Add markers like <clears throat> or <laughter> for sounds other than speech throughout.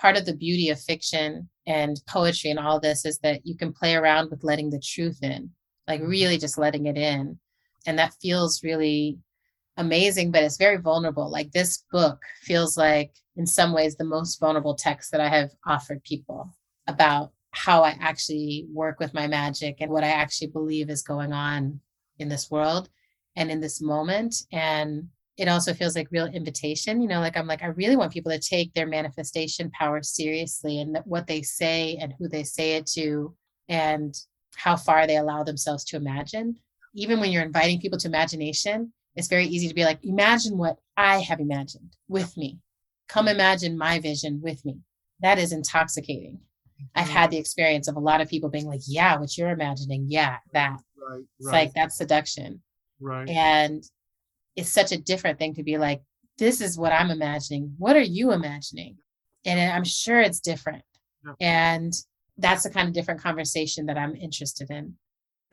part of the beauty of fiction and poetry and all this is that you can play around with letting the truth in, like mm-hmm. really just letting it in. And that feels really amazing, but it's very vulnerable. Like this book feels like, in some ways, the most vulnerable text that I have offered people about how I actually work with my magic and what I actually believe is going on in this world and in this moment. And it also feels like real invitation, you know, like I'm like, I really want people to take their manifestation power seriously and what they say and who they say it to and how far they allow themselves to imagine. Even when you're inviting people to imagination, it's very easy to be like, imagine what I have imagined with me. Come imagine my vision with me. That is intoxicating. I've mm-hmm. had the experience of a lot of people being like, yeah, what you're imagining. Yeah, that. Right, right. it's like that's seduction. Right. And it's such a different thing to be like, this is what I'm imagining. What are you imagining? And I'm sure it's different. Yeah. And that's the kind of different conversation that I'm interested in.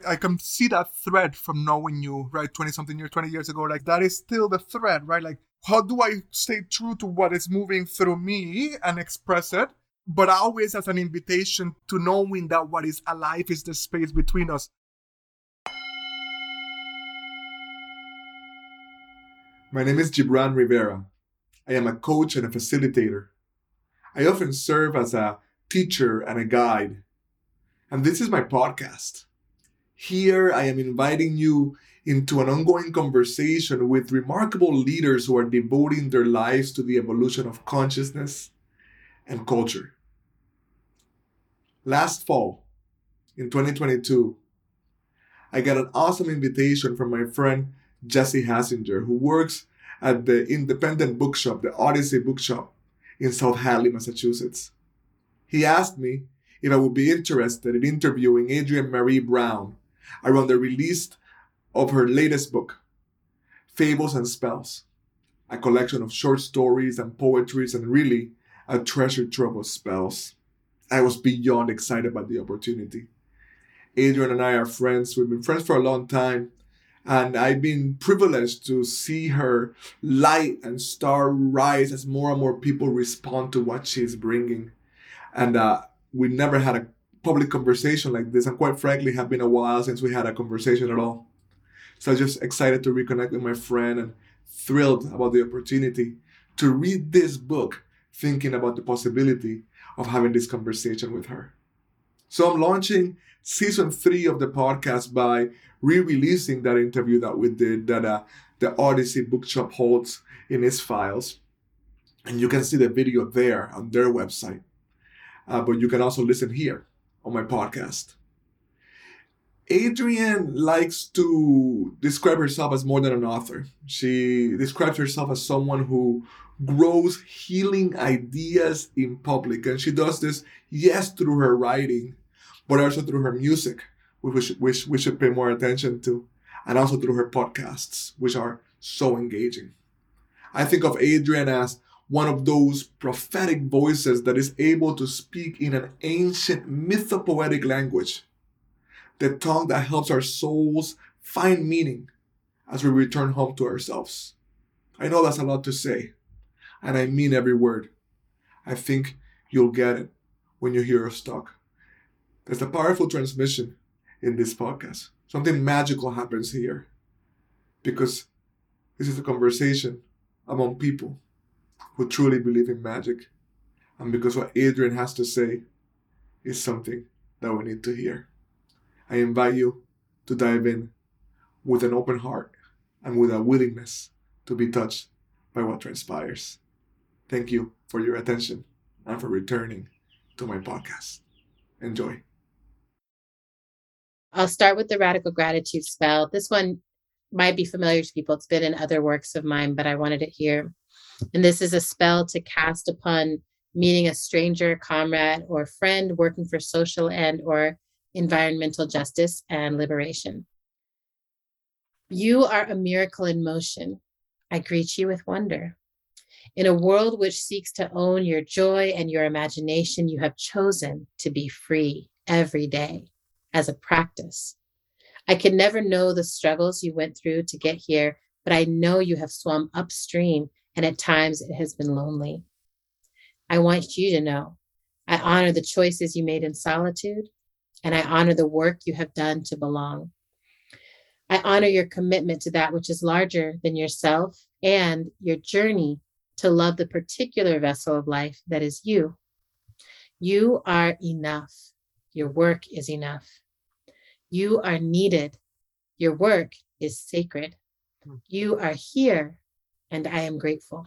I can see that thread from knowing you, right? 20 something years, 20 years ago. Like that is still the thread, right? Like, how do I stay true to what is moving through me and express it? But always as an invitation to knowing that what is alive is the space between us. My name is Gibran Rivera. I am a coach and a facilitator. I often serve as a teacher and a guide. And this is my podcast. Here I am inviting you into an ongoing conversation with remarkable leaders who are devoting their lives to the evolution of consciousness and culture. Last fall, in 2022, I got an awesome invitation from my friend Jesse Hassinger, who works at the independent bookshop, the Odyssey Bookshop in South Hadley, Massachusetts. He asked me if I would be interested in interviewing Adrienne Maree Brown around the release of her latest book, Fables and Spells, a collection of short stories and poetries and really a treasure trove of spells. I was beyond excited about the opportunity. Adrienne and I are friends. We've been friends for a long time and I've been privileged to see her light and star rise as more and more people respond to what she's bringing. And uh, we never had a public conversation like this, and quite frankly, have been a while since we had a conversation at all. So I'm just excited to reconnect with my friend and thrilled about the opportunity to read this book, thinking about the possibility of having this conversation with her. So I'm launching season three of the podcast by re-releasing that interview that we did that uh, the Odyssey Bookshop holds in its files. And you can see the video there on their website. Uh, but you can also listen here on my podcast. Adrienne likes to describe herself as more than an author. She describes herself as someone who grows healing ideas in public. And she does this, yes, through her writing, but also through her music, which, which we should pay more attention to, and also through her podcasts, which are so engaging. I think of Adrienne as one of those prophetic voices that is able to speak in an ancient mythopoetic language, the tongue that helps our souls find meaning as we return home to ourselves. I know that's a lot to say, and I mean every word. I think you'll get it when you hear us talk. There's a powerful transmission in this podcast. Something magical happens here because this is a conversation among people who truly believe in magic. And because what Adrienne has to say is something that we need to hear. I invite you to dive in with an open heart and with a willingness to be touched by what transpires. Thank you for your attention and for returning to my podcast. Enjoy. I'll start with the radical gratitude spell. This one might be familiar to people. It's been in other works of mine, but I wanted it here. And this is a spell to cast upon meeting a stranger, comrade, or friend working for social and or environmental justice and liberation. You are a miracle in motion. I greet you with wonder. In a world which seeks to own your joy and your imagination, you have chosen to be free every day as a practice. I can never know the struggles you went through to get here, but I know you have swum upstream and at times it has been lonely. I want you to know. I honor the choices you made in solitude, and I honor the work you have done to belong. I honor your commitment to that which is larger than yourself and your journey to love the particular vessel of life that is you. You are enough. Your work is enough. You are needed. Your work is sacred. Hmm. You are here, and I am grateful.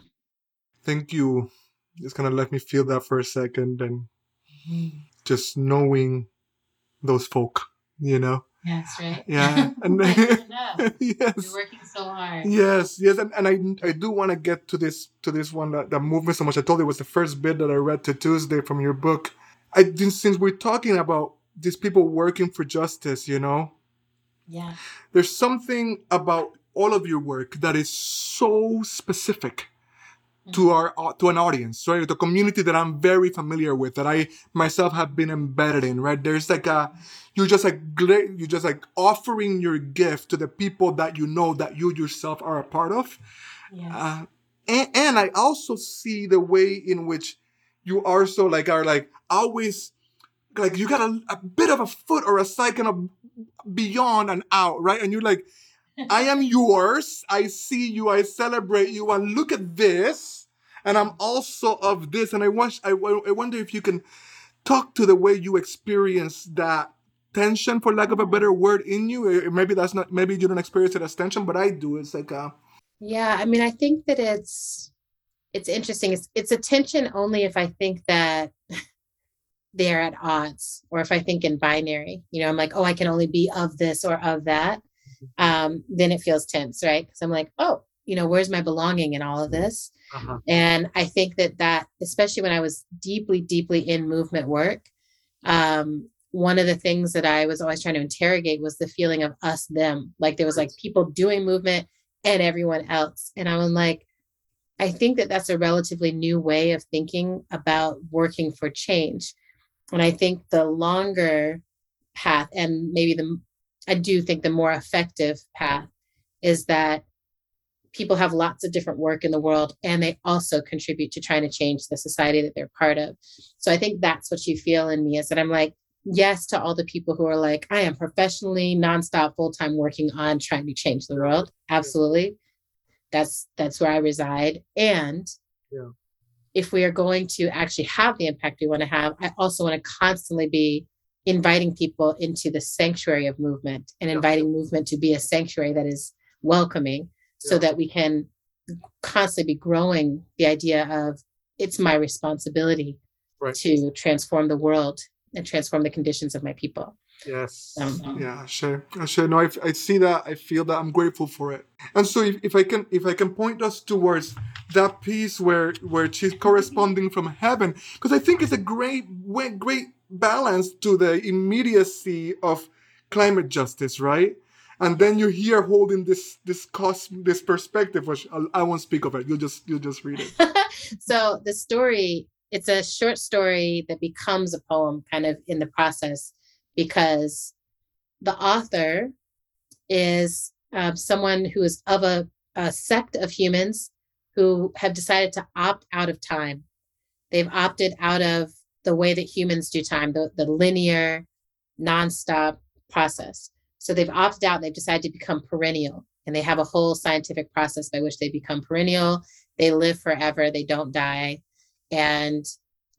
Thank you. Just kind of let me feel that for a second and just knowing those folk, you know? Yes, right. Yeah. <laughs> And <laughs> You're yes. working so hard. Yes, yes, and, and I I do want to get to this to this one that, that moved me so much. I told you it was the first bit that I read to Tuesday from your book. I did since we're talking about these people working for justice, you know, Yeah. there's something about all of your work that is so specific to our uh, to an audience right? The community that i'm very familiar with that i myself have been embedded in right? There's like a you're just like you're just like offering your gift to the people that you know that you yourself are a part of. Yes. uh, and, and I also see the way in which you also like are like always like you got a, a bit of a foot or a second of beyond and out, right? And you're like, <laughs> I am yours. I see you. I celebrate you. And look at this. And I'm also of this. And I wish I, I wonder if you can talk to the way you experience that tension, for lack of a better word, in you. Eh, Maybe that's not. Maybe you don't experience it as tension, but I do. It's like uh Yeah, I mean, I think that it's it's interesting. It's it's a tension only if I think that they're at odds or if I think in binary. You know, I'm like, oh, I can only be of this or of that. Um, then it feels tense, right? Because I'm like, oh, you know, where's my belonging in all of this? And I think that that, especially when I was deeply, deeply in movement work, um, one of the things that I was always trying to interrogate was the feeling of us, them. Like there was like people doing movement and everyone else. And i'm like, I think that that's a relatively new way of thinking about working for change. And I think the longer path, and maybe the, I do think the more effective path is that people have lots of different work in the world and they also contribute to trying to change the society that they're part of. So I think that's what you feel in me is that I'm like, yes to all the people who are like, I am professionally nonstop full time working on trying to change the world. Absolutely. That's that's where I reside. And Yeah. If we are going to actually have the impact we want to have, I also want to constantly be inviting people into the sanctuary of movement and inviting movement to be a sanctuary that is welcoming so Yeah. that we can constantly be growing the idea of it's my responsibility Right. to transform the world and transform the conditions of my people. Yes. Um, yeah, sure. Sure. No, I, I see that. I feel that. I'm grateful for it. And so, if, if I can, if I can point us towards that piece where where she's corresponding from heaven, because I think it's a great way, great balance to the immediacy of climate justice, right? And then you hear holding this this cos this perspective, which I, I won't speak of it. You'll just you'll just read it. <laughs> so the story it's a short story that becomes a poem kind of in the process because the author is um, someone who is of a, a sect of humans who have decided to opt out of time. They've opted out of the way that humans do time the, the linear nonstop process. So they've opted out they've decided to become perennial and they have a whole scientific process by which they become perennial. They live forever they don't die. And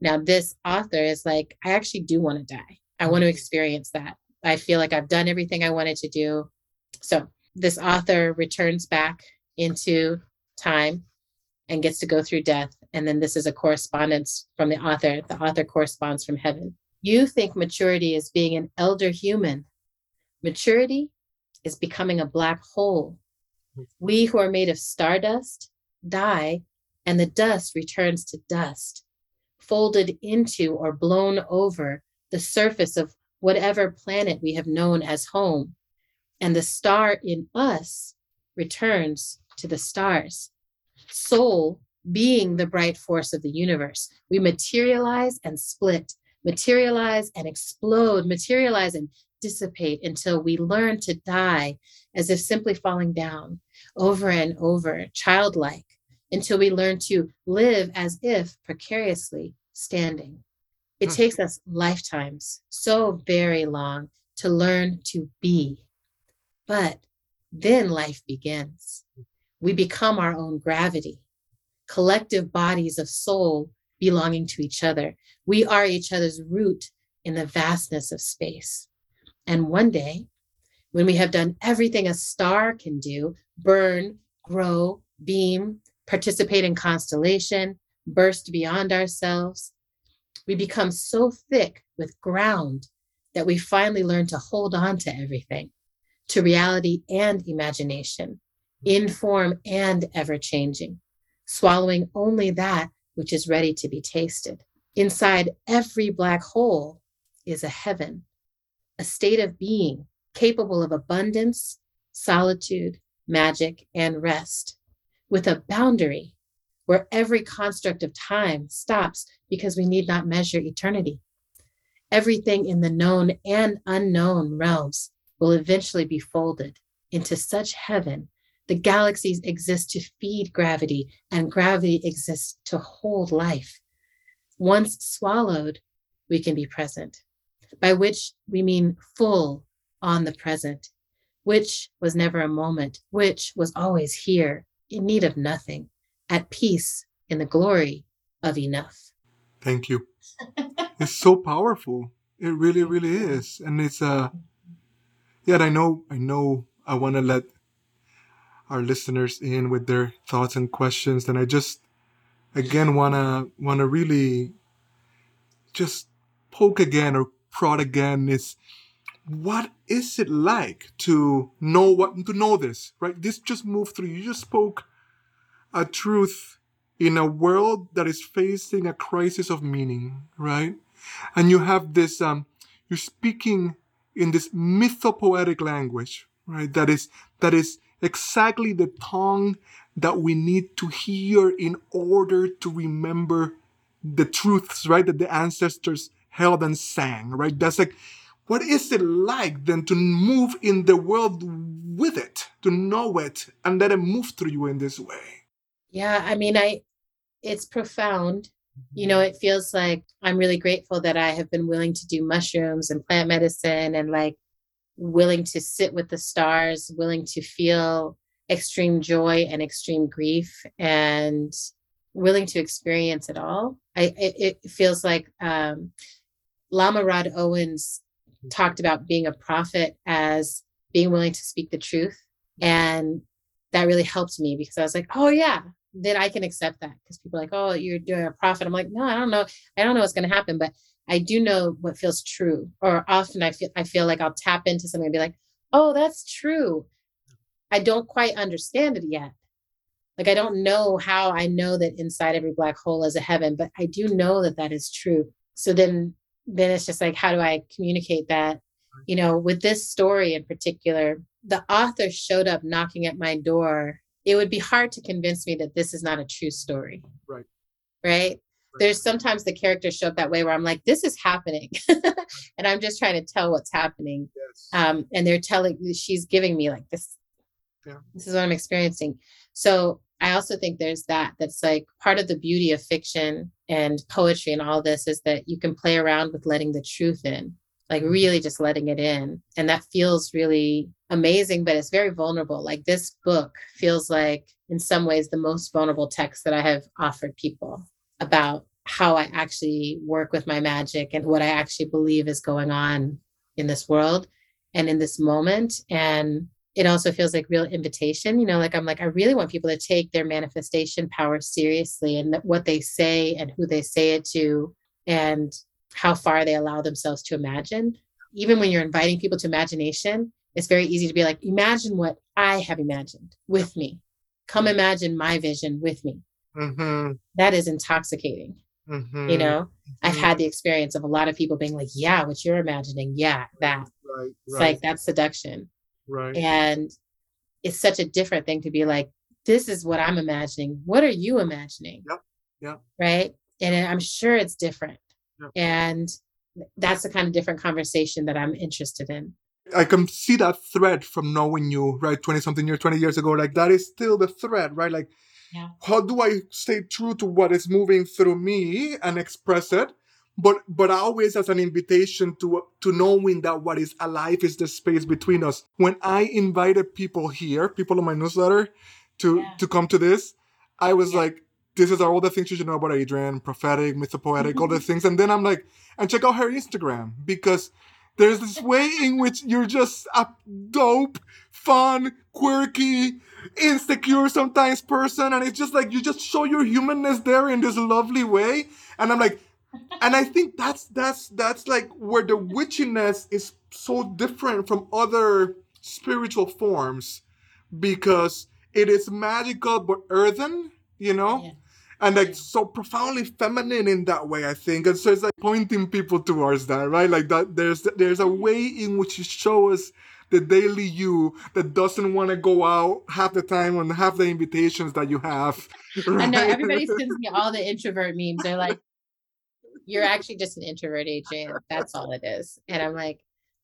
now this author is like i actually do want to die i want to mm-hmm. experience that. I feel like i've done everything i wanted to do. So this author returns back into time and gets to go through death. And then this is a correspondence from the author. The author corresponds from heaven. You think maturity is being an elder human. Maturity is becoming a black hole. Mm-hmm. We who are made of stardust die and the dust returns to dust, folded into or blown over the surface of whatever planet we have known as home. And the star in us returns to the stars. Soul being the bright force of the universe, we materialize and split, materialize and explode, materialize and dissipate until we learn to die as if simply falling down over and over, childlike until we learn to live as if precariously standing. It Hmm. takes us lifetimes, so very long, to learn to be. But then life begins. We become our own gravity, collective bodies of soul belonging to each other. We are each other's root in the vastness of space. And one day, when we have done everything a star can do burn, grow, beam, participate in constellation, burst beyond ourselves we become so thick with ground that we finally learn to hold on to everything, to reality and imagination, in form and ever changing, swallowing only that which is ready to be tasted. Inside every black hole is a heaven, a state of being capable of abundance, solitude, magic, and rest, with a boundary where every construct of time stops because we need not measure eternity. Everything in the known and unknown realms will eventually be folded into such heaven. The galaxies exist to feed gravity, and gravity exists to hold life. Once swallowed, we can be present, by which we mean full on the present, which was never a moment, which was always here, in need of nothing at peace in the glory of enough. Thank you. <laughs> it's so powerful. It really, really is. And it's uh yeah, I know I know I wanna let our listeners in with their thoughts and questions. And I just again wanna wanna really just poke again or prod again is what is it like to know what to know this, right? This just moved through. You just spoke a truth in a world that is facing a crisis of meaning, right? And you have this, um, you're speaking in this mythopoetic language, right? That is, that is exactly the tongue that we need to hear in order to remember the truths, right? That the ancestors held and sang, right? That's like, what is it like then to move in the world with it, to know it, and let it move through you in this way? Yeah, I mean, I it's profound. You know, it feels like I'm really grateful that I have been willing to do mushrooms and plant medicine and like willing to sit with the stars, willing to feel extreme joy and extreme grief and willing to experience it all. I it, it feels like um Lama Rod Owens talked about being a prophet as being willing to speak the truth and that really helped me because I was like, oh yeah, then I can accept that because people are like, oh, you're doing a prophet. I'm like, no, I don't know. I don't know what's going to happen, but I do know what feels true. Or often I feel I feel like I'll tap into something and be like, oh, that's true. I don't quite understand it yet. Like I don't know how I know that inside every black hole is a heaven, but I do know that that is true. So then then it's just like how do I communicate that? You know, with this story in particular, the author showed up knocking at my door it would be hard to convince me that this is not a true story. Right. Right. There's sometimes the characters show up that way where I'm like, this is happening. <laughs> and I'm just trying to tell what's happening. Yes. Um, and they're telling, she's giving me like this, Yeah. this is what I'm experiencing. So I also think there's that, that's like part of the beauty of fiction and poetry and all this is that you can play around with letting the truth in, like really just letting it in. And that feels really amazing, but it's very vulnerable. Like this book feels like, in some ways, the most vulnerable text that I have offered people about how I actually work with my magic and what I actually believe is going on in this world and in this moment. And it also feels like real invitation, you know, like I'm like, I really want people to take their manifestation power seriously and what they say and who they say it to and how far they allow themselves to imagine. Even when you're inviting people to imagination, it's very easy to be like, imagine what I have imagined with me. Come imagine my vision with me. Mm-hmm. That is intoxicating. Mm-hmm. You know, I've had the experience of a lot of people being like, yeah, what you're imagining. Yeah, that. right, It's like that's seduction. right. And it's such a different thing to be like, this is what I'm imagining. What are you imagining? Yep, yep. Right. And I'm sure it's different. And that's the kind of different conversation that I'm interested in. I can see that thread from knowing you, right? 20 something years, 20 years ago. Like that is still the thread, right? Like Yeah. how do I stay true to what is moving through me and express it? But but always as an invitation to to knowing that what is alive is the space between us. When I invited people here, people on my newsletter, to Yeah. to come to this, I was Yeah. like, this is all the things you should know about Adrienne, prophetic, mythopoetic, all the things. And then I'm like, and check out her Instagram because there's this way in which you're just a dope, fun, quirky, insecure sometimes person. And it's just like you just show your humanness there in this lovely way. And I'm like, and I think that's that's that's like where the witchiness is so different from other spiritual forms because it is magical but earthen, you know? Yeah. And like so profoundly feminine in that way, I think. And so it's like pointing people towards that, right? Like that there's there's a way in which you show us the daily you that doesn't want to go out half the time on half the invitations that you have. <laughs> I know everybody <laughs> sends me all the introvert memes. They're like, "You're actually just an introvert, Adrienne. That's all it is." And I'm like,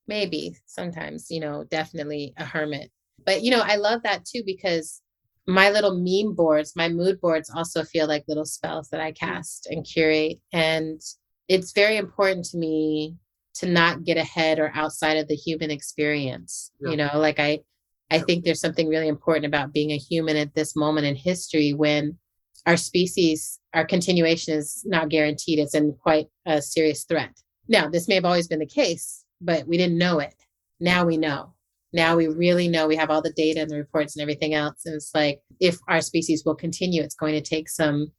maybe sometimes, you know, definitely a hermit. But you know, I love that too because my little meme boards, my mood boards also feel like little spells that I cast and curate. And it's very important to me to not get ahead or outside of the human experience. Yeah. You know, like I I think there's something really important about being a human at this moment in history when our species, our continuation is not guaranteed. It's in quite a serious threat. Now, this may have always been the case, but we didn't know it. Now we know. Now we really know we have all the data and the reports and everything else. And it's like, if our species will continue, it's going to take some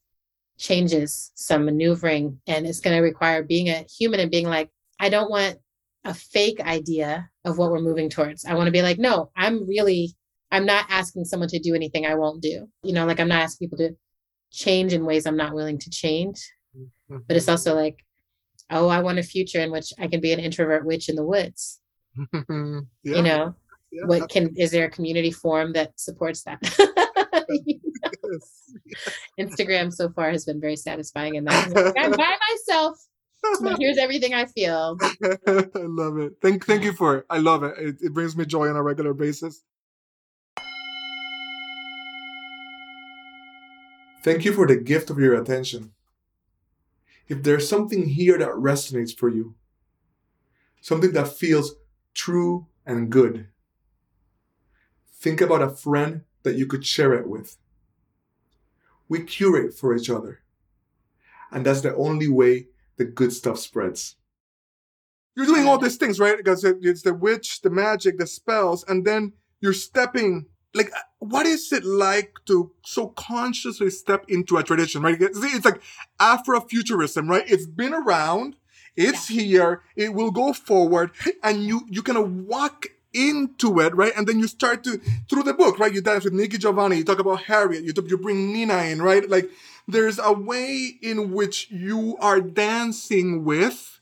changes, some maneuvering, and it's going to require being a human and being like, I don't want a fake idea of what we're moving towards. I want to be like, no, I'm really, I'm not asking someone to do anything I won't do. You know, like I'm not asking people to change in ways I'm not willing to change. Mm-hmm. But it's also like, oh, I want a future in which I can be an introvert witch in the woods. <laughs> yeah, You know, yeah, what can is there a community forum that supports that? yes. <laughs> <laughs> Instagram so far has been very satisfying in that. I'm by myself, <laughs> here's everything I feel. I love it. Thank thank you for it. I love it. it. It brings me joy on a regular basis. Thank you for the gift of your attention. If there's something here that resonates for you, something that feels true and good, think about a friend that you could share it with. We curate for each other. And that's the only way the good stuff spreads. You're doing all these things, right? Because it's the witch, the magic, the spells, and then you're stepping. Like, uh, what is it like to so consciously step into a tradition, right? It's, like Afrofuturism, right? It's been around, it's here, it will go forward, and you you kind of walk into it, right? And then you start to through the book, right? You dance with Nikki Giovanni, you talk about Harriet, you you bring Nina in, right? Like, there's a way in which you are dancing with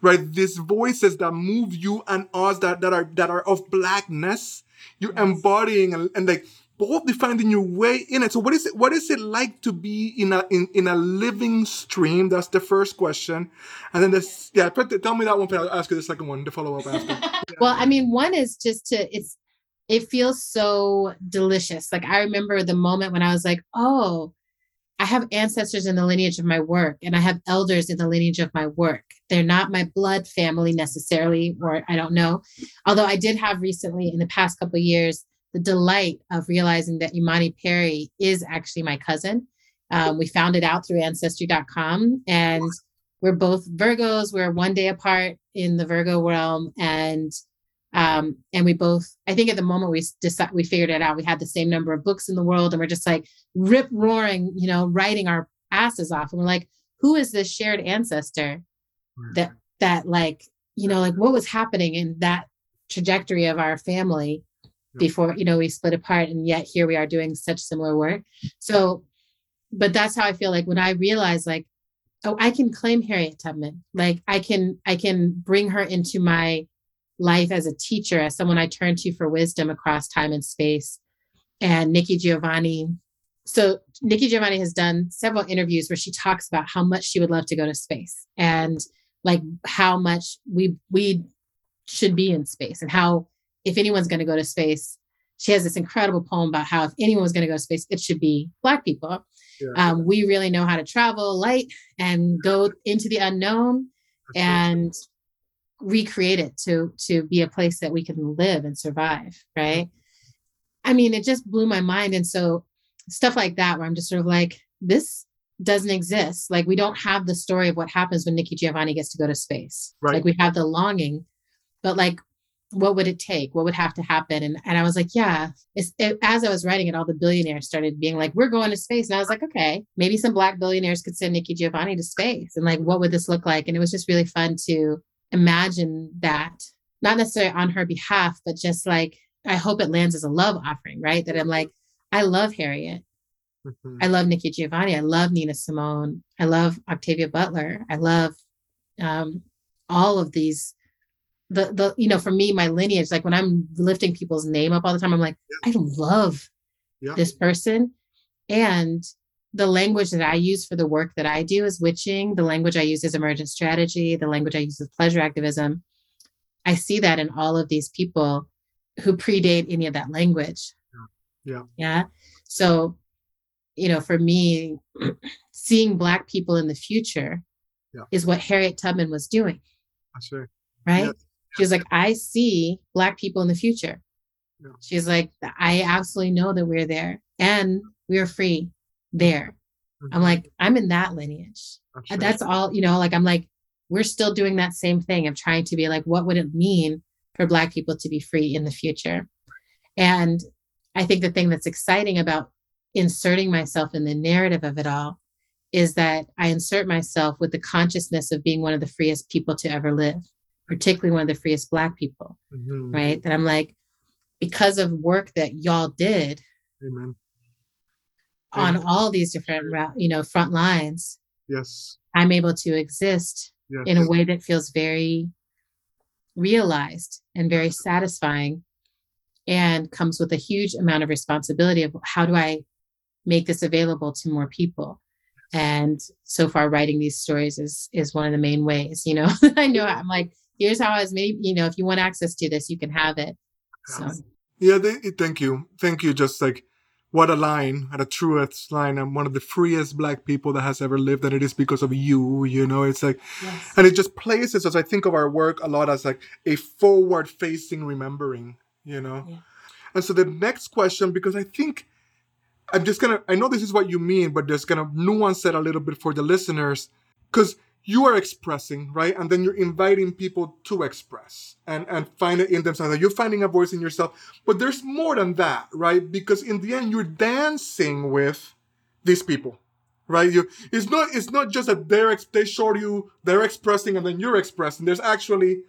right these voices that move you and us that, that are that are of blackness you're Yes. embodying and, and like boldly finding your way in it so what is it what is it like to be in a in, in a living stream that's the first question and then this yeah put the, tell me that one but i'll ask you the second one to follow up after <laughs> Well, I mean, one is just to it's it feels so delicious. Like I remember the moment when I was like, oh, I have ancestors in the lineage of my work and I have elders in the lineage of my work. They're not my blood family necessarily, or I don't know. Although I did have recently in the past couple of years the delight of realizing that Imani Perry is actually my cousin. Um, we found it out through ancestry.com and we're both Virgos. We're one day apart in the Virgo realm, and um, and we both. I think at the moment we decided we figured it out. We had the same number of books in the world, and we're just like rip roaring, you know, writing our asses off. And we're like, who is this shared ancestor that that like you know like what was happening in that trajectory of our family. Before you know we split apart, and yet here we are doing such similar work. So, but that's how I feel like when I realize like oh i can claim harriet tubman. Like i can i can bring her into my life as a teacher as someone i turn to for wisdom across time and space and nikki giovanni. So nikki giovanni has done several interviews where she talks about how much she would love to go to space and like how much we we should be in space and how if anyone's going to go to space she has this incredible poem about how if anyone was going to go to space, it should be Black people. Yeah. Um, we really know how to travel light and go into the unknown and recreate it to to be a place that we can live and survive right i mean it just blew my mind and so stuff like that where i'm just sort of like this doesn't exist like we don't have the story of what happens when nikki giovanni gets to go to space Right. like we have the longing but like what would it take what would have to happen and, and i was like yeah it's, it, as i was writing it all the billionaires started being like we're going to space and i was like okay maybe some black billionaires could send nikki giovanni to space and like what would this look like and it was just really fun to imagine that not necessarily on her behalf but just like i hope it lands as a love offering right that i'm like i love harriet Mhm. I love Nikki Giovanni. I love Nina Simone. I love Octavia Butler. I love um, all of these. The the you know for me my lineage like when I'm lifting people's name up all the time I'm like I love Yeah. this person and the language that I use for the work that I do is witching. The language I use is emergent strategy. The language I use is pleasure activism. I see that in all of these people who predate any of that language. Yeah. Yeah. So, you know, for me, <clears throat> seeing Black people in the future Yeah. is what Harriet Tubman was doing, That's right. right? Yeah. She was like, I see Black people in the future. Yeah. She's like, I absolutely know that we're there and we're free there. I'm Mhm. like, I'm in that lineage. That's right. that's all, you know, like I'm like, we're still doing that same thing of trying to be like, what would it mean for Black people to be free in the future? And I think the thing that's exciting about inserting myself in the narrative of it all is that I insert myself with the consciousness of being one of the freest people to ever live, particularly one of the freest Black people, Mhm. right? That I'm like, because of work that y'all did Amen. on Amen. all these different, you know, front lines, Yes. I'm able to exist Yes. in a way that feels very realized and very satisfying and comes with a huge amount of responsibility of how do I make this available to more people and so far writing these stories is is one of the main ways you know <laughs> I know I'm like here's how I was made you know if you want access to this you can have it so Yeah, they, thank you. Thank you. Just like what a line, and a truest line. I'm one of the freest black people that has ever lived, and it is because of you. You know, it's like, yes. and it just places us. I think of our work a lot as like a forward facing remembering, you know? Yeah. And so the next question, because I think I'm just gonna, I know this is what you mean, but just gonna nuance it a little bit for the listeners, because you are expressing, right? And then you're inviting people to express and, and find it in themselves. You're finding a voice in yourself. But there's more than that, right? Because in the end, you're dancing with these people right? You it's not it's not just that they're they show you they're expressing and then you're expressing. There's actually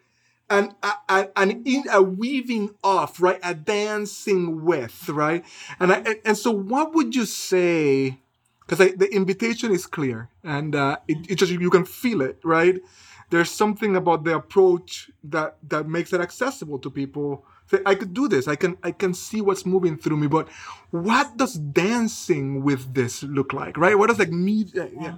an a, an in a weaving off, right? A dancing with, right? And I and so what would you say? Because the invitation is clear and uh, it, it just you can feel it, right? There's something about the approach that that makes it accessible to people. Say, I could do this. I can I can see what's moving through me, but what does dancing with this look like right what does like me uh, yeah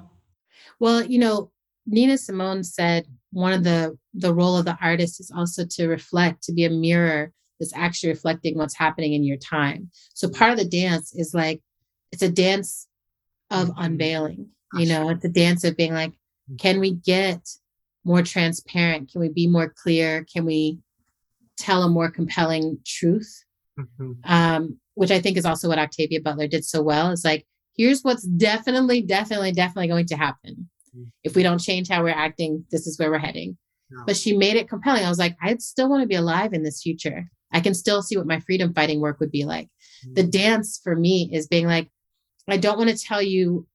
Well, you know, Nina Simone said one of the the role of the artist is also to reflect, to be a mirror that's actually reflecting what's happening in your time. So part of the dance is like it's a dance of Mhm. unveiling. You know, it's a dance of being like, can we get more transparent? Can we be more clear? Can we tell a more compelling truth? Mhm. um, which I think is also what Octavia Butler did so well. Is like, here's what's definitely, definitely, definitely going to happen. Mm. If we don't change how we're acting, this is where we're heading. Yeah. But she made it compelling. I was like, I'd still want to be alive in this future. I can still see what my freedom fighting work would be like. The dance for me is being like, I don't want to tell you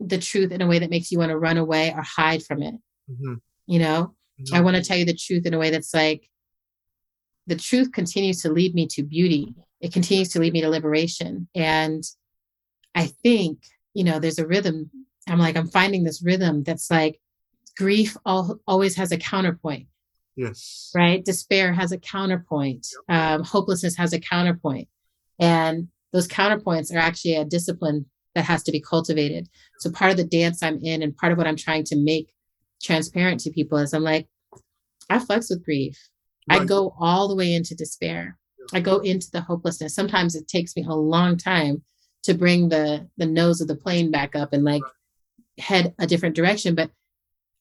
the truth in a way that makes you want to run away or hide from it. Mhm. You know, I Mhm. want to tell you the truth in a way that's like the truth continues to lead me to beauty. It continues to lead me to liberation. And I think, you know, there's a rhythm. I'm like, I'm finding this rhythm that's like grief al- always has a counterpoint, yes right? Despair has a counterpoint. Um, hopelessness has a counterpoint. And those counterpoints are actually a discipline that has to be cultivated. So part of the dance I'm in and part of what I'm trying to make transparent to people is I'm like, I flex with grief. I go all the way into despair. I go into the hopelessness. Sometimes it takes me a long time to bring the the nose of the plane back up and like head a different direction, but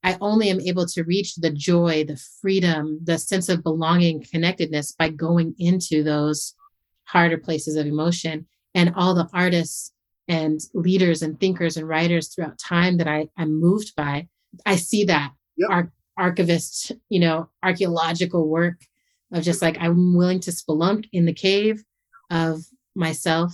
I only am able to reach the joy, the freedom, the sense of belonging, connectedness by going into those harder places of emotion. And all the artists and leaders and thinkers and writers throughout time that I, I'm moved by, I see that Yep. Ar- archivist, you know, archaeological work of just like I'm willing to spelunk in the cave of myself.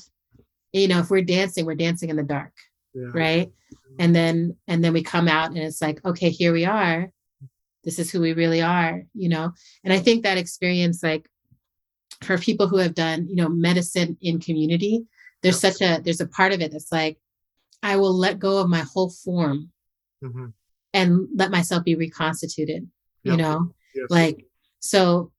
You know, if we're dancing, we're dancing in the dark Yeah. right and then and then we come out and it's like okay here we are this is who we really are you know and i think that experience like for people who have done you know medicine in community there's such a there's a part of it that's like i will let go of my whole form Mhm. and let myself be reconstituted you know? Yes. like so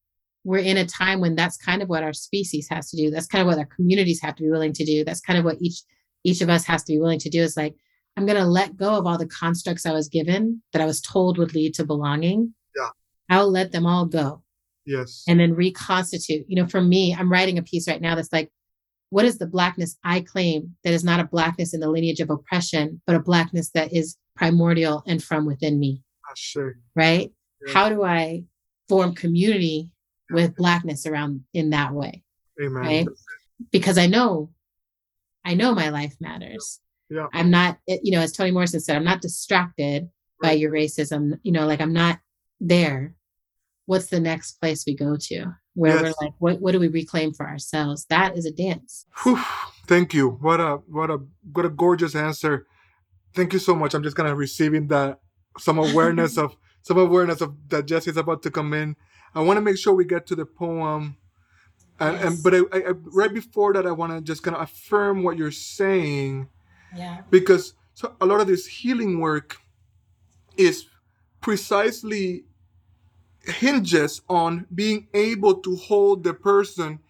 we're in a time when that's kind of what our species has to do. That's kind of what our communities have to be willing to do. That's kind of what each each of us has to be willing to do is like i'm going to let go of all the constructs i was given that i was told would lead to belonging. Yeah. i'll let them all go yes. and then reconstitute you know for me i'm writing a piece right now that's like what is the blackness i claim that is not a blackness in the lineage of oppression but a blackness that is primordial and from within me Ashe. right Yeah. how do i form community with blackness around in that way Amen. right because i know i know my life matters Yeah. i'm not you know as toni morrison said i'm not distracted by your racism you know like i'm not there what's the next place we go to where Yes. we're like what, what do we reclaim for ourselves that is a dance Whew. Thank you. What a what a what a gorgeous answer. Thank you so much. I'm just kind of receiving that some awareness <laughs> of some awareness of that Jesse's about to come in. I want to make sure we get to the poem, and, and but I, I, I- right before that, I want to just kind of affirm what you're saying yeah because so a lot of this healing work is precisely hinges on being able to hold the person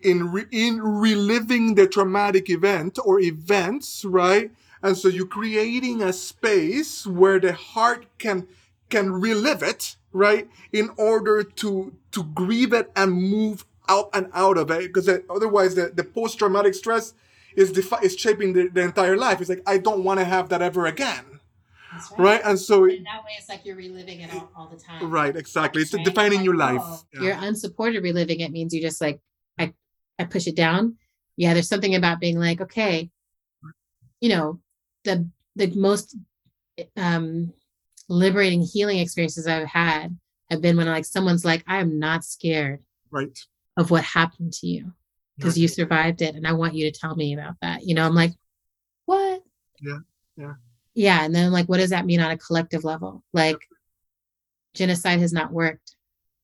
in re- in reliving the traumatic event or events right? And so you're creating a space where the heart can can relive it right? In order to to grieve it and move out and out of it. Because otherwise the, the post-traumatic stress is defi- is shaping the, the entire life. It's like i don't want to have that ever again that's right and so and that way it's like you're reliving it all, all the time right exactly it's right? defining Like, your life oh, Yeah. You're unsupported reliving it means you just like I I push it down. Yeah, there's something about being like, okay, you know, the the most um liberating healing experiences I've had have been when like someone's like, I am not scared right of what happened to you because you survived it and I want you to tell me about that. You know, I'm like, what? Yeah, yeah. Yeah. And then like, what does that mean on a collective level? Like genocide has not worked.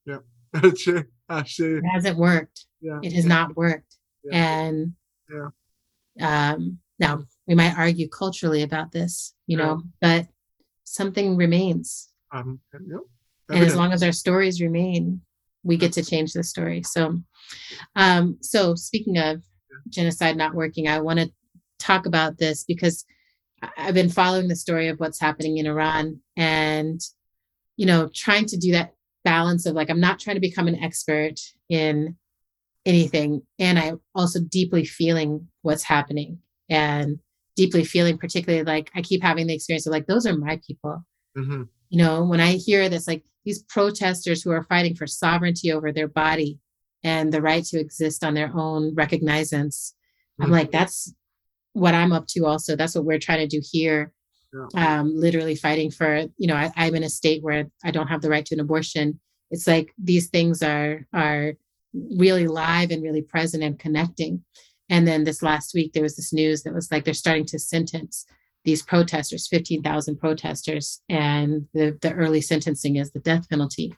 yeah <laughs> Ashe, Ashe. It hasn't worked. Yeah. it has not worked Yeah. and um now we might argue culturally about this you Yeah. know but something remains Um, yeah. and as long as our stories remain we get to change the story so um so speaking of genocide not working i want to talk about this because i've been following the story of what's happening in iran and you know trying to do that balance of like i'm not trying to become an expert in anything and i'm also deeply feeling what's happening and deeply feeling particularly like i keep having the experience of like those are my people Mhm. you know when i hear this like these protesters who are fighting for sovereignty over their body and the right to exist on their own recognizance i'm Mhm. like that's what i'm up to also. That's what we're trying to do here. Um, literally fighting for you know I, i'm in a state where i don't have the right to an abortion. It's like these things are are really live and really present and connecting. And then this last week there was this news that was like they're starting to sentence these protesters 15,000 protesters and the the early sentencing is the death penalty.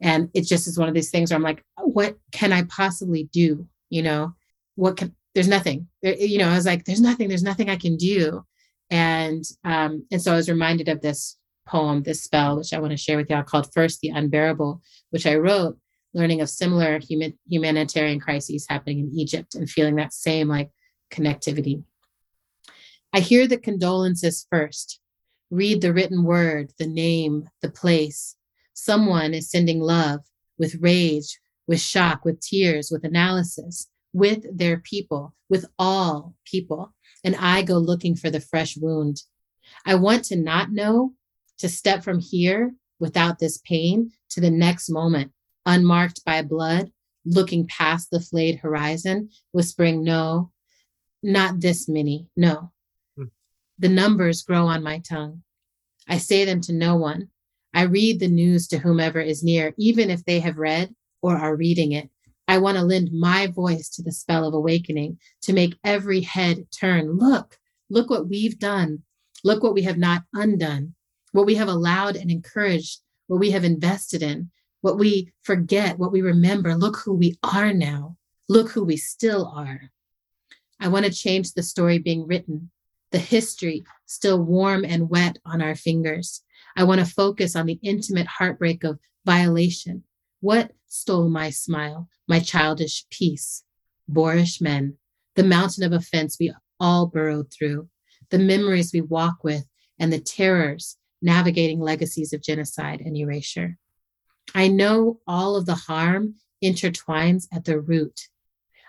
And it just is one of these things where i'm like what can i possibly do? You know what can there's nothing. There, you know i was like there's nothing there's nothing i can do. And um and so i was reminded of this poem this spell which i want to share with y'all called first the unbearable which i wrote learning of similar human, humanitarian crises happening in egypt and feeling that same like connectivity. I hear the condolences first. Read the written word the name the place. Someone is sending love with rage with shock, with tears, with analysis, with their people, with all people. And I go looking for the fresh wound. I want to not know, to step from here without this pain to the next moment, unmarked by blood, looking past the flayed horizon, whispering, No, not this many, no. Hmm. The numbers grow on my tongue. I say them to no one. I read the news to whomever is near, even if they have read or are reading it. I want to lend my voice to the spell of awakening to make every head turn. Look, look what we've done. Look what we have not undone, what we have allowed and encouraged, what we have invested in, what we forget, what we remember. Look who we are now. Look who we still are. I want to change the story being written, the history still warm and wet on our fingers. I want to focus on the intimate heartbreak of violation. What stole my smile, my childish peace? Boorish men, the mountain of offense we all burrowed through, the memories we walk with, and the terrors navigating legacies of genocide and erasure. I know all of the harm intertwines at the root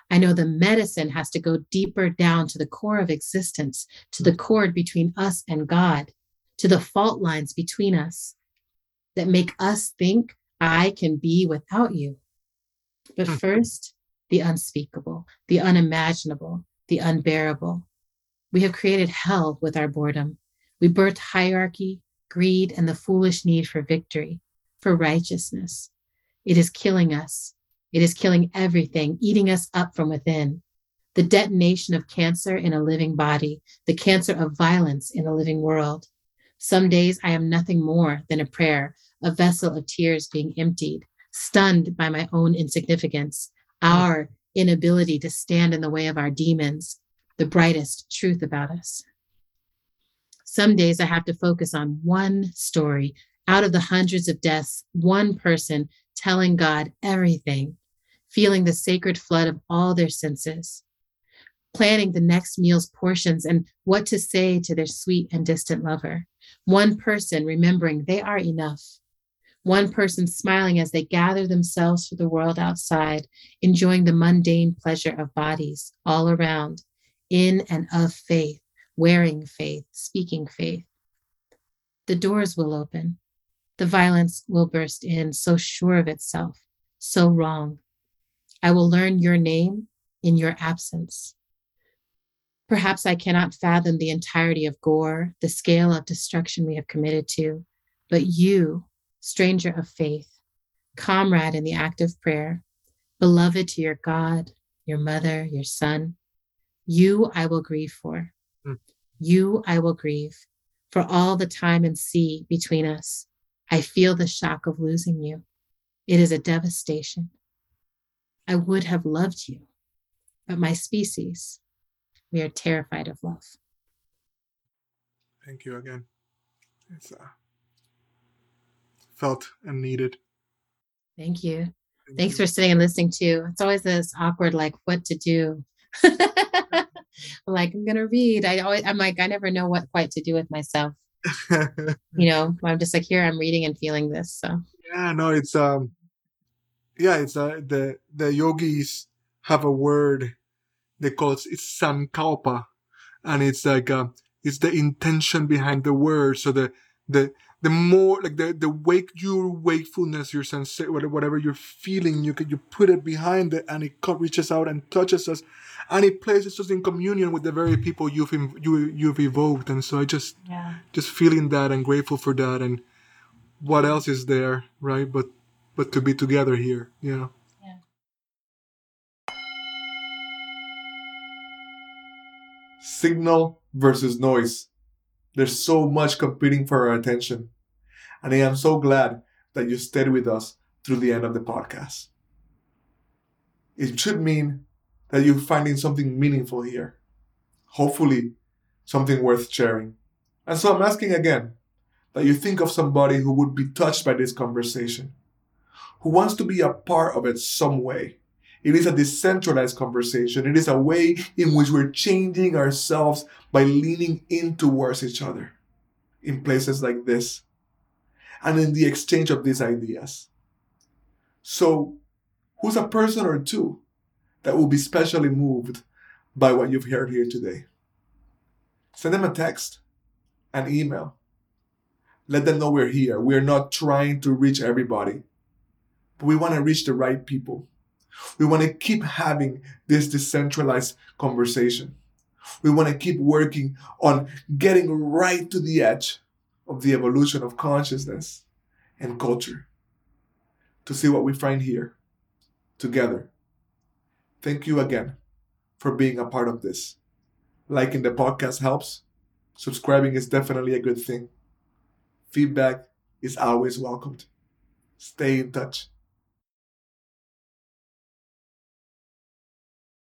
I know the medicine has to go deeper down to the core of existence, to the cord between us and God, to the fault lines between us that make us think I can be without you. But hmm. first, the unspeakable, the unimaginable, the unbearable. We have created hell with our boredom. We birthed hierarchy, greed, and the foolish need for victory, for righteousness. It is killing us. It is killing everything, eating us up from within. The detonation of cancer in a living body, the cancer of violence in a living world. Some days I am nothing more than a prayer, a vessel of tears being emptied, stunned by my own insignificance, our inability to stand in the way of our demons, the brightest truth about us. Some days I have to focus on one story out of the hundreds of deaths, one person telling God everything, feeling the sacred flood of all their senses, planning the next meal's portions and what to say to their sweet and distant lover. One person remembering they are enough. One person smiling as they gather themselves for the world outside, enjoying the mundane pleasure of bodies all around, in and of faith, wearing faith, speaking faith. The doors will open. The violence will burst in, so sure of itself, so wrong, I will learn your name in your absence. Perhaps I cannot fathom the entirety of gore, the scale of destruction we have committed to, but you, stranger of faith, comrade in the act of prayer, beloved to your God, your mother, your son, you I will grieve for. Mm. You I will grieve for all the time and sea between us. I feel the shock of losing you. It is a devastation. I would have loved you, but my species, we are terrified of love. Thank you again. It's uh, felt and needed. Thank you. Thank Thanks you. for sitting and listening too. It's always this awkward, like, what to do. <laughs> Like, I'm gonna read. I always, I'm like, I never know what quite to do with myself. <laughs> you know, I'm just like, here, I'm reading and feeling this. So yeah, no, it's um, yeah, it's uh, the the yogis have a word they call it it's sankalpa, and it's like uh, it's the intention behind the word. So the the the more like the the wake your wakefulness, your sense whatever you're feeling, you can you put it behind it, and it reaches out and touches us, and it places us in communion with the very people you've you you've evoked. And so I just yeah. just feeling that and grateful for that, and what else is there, right? But but to be together here, you know. Yeah. Signal versus noise. There's so much competing for our attention. And I am so glad that you stayed with us through the end of the podcast. It should mean that you're finding something meaningful here. Hopefully, something worth sharing. And so I'm asking again that you think of somebody who would be touched by this conversation who wants to be a part of it some way. It is a decentralized conversation. It is a way in which we're changing ourselves by leaning in towards each other in places like this and in the exchange of these ideas. So who's a person or two that will be specially moved by what you've heard here today. Send them a text, an email. Let them know we're here. We're not trying to reach everybody, but we want to reach the right people. We want to keep having this decentralized conversation. We want to keep working on getting right to the edge of the evolution of consciousness and culture to see what we find here together. Thank you again for being a part of this. Liking the podcast helps. Subscribing is definitely a good thing. Feedback is always welcomed. Stay in touch.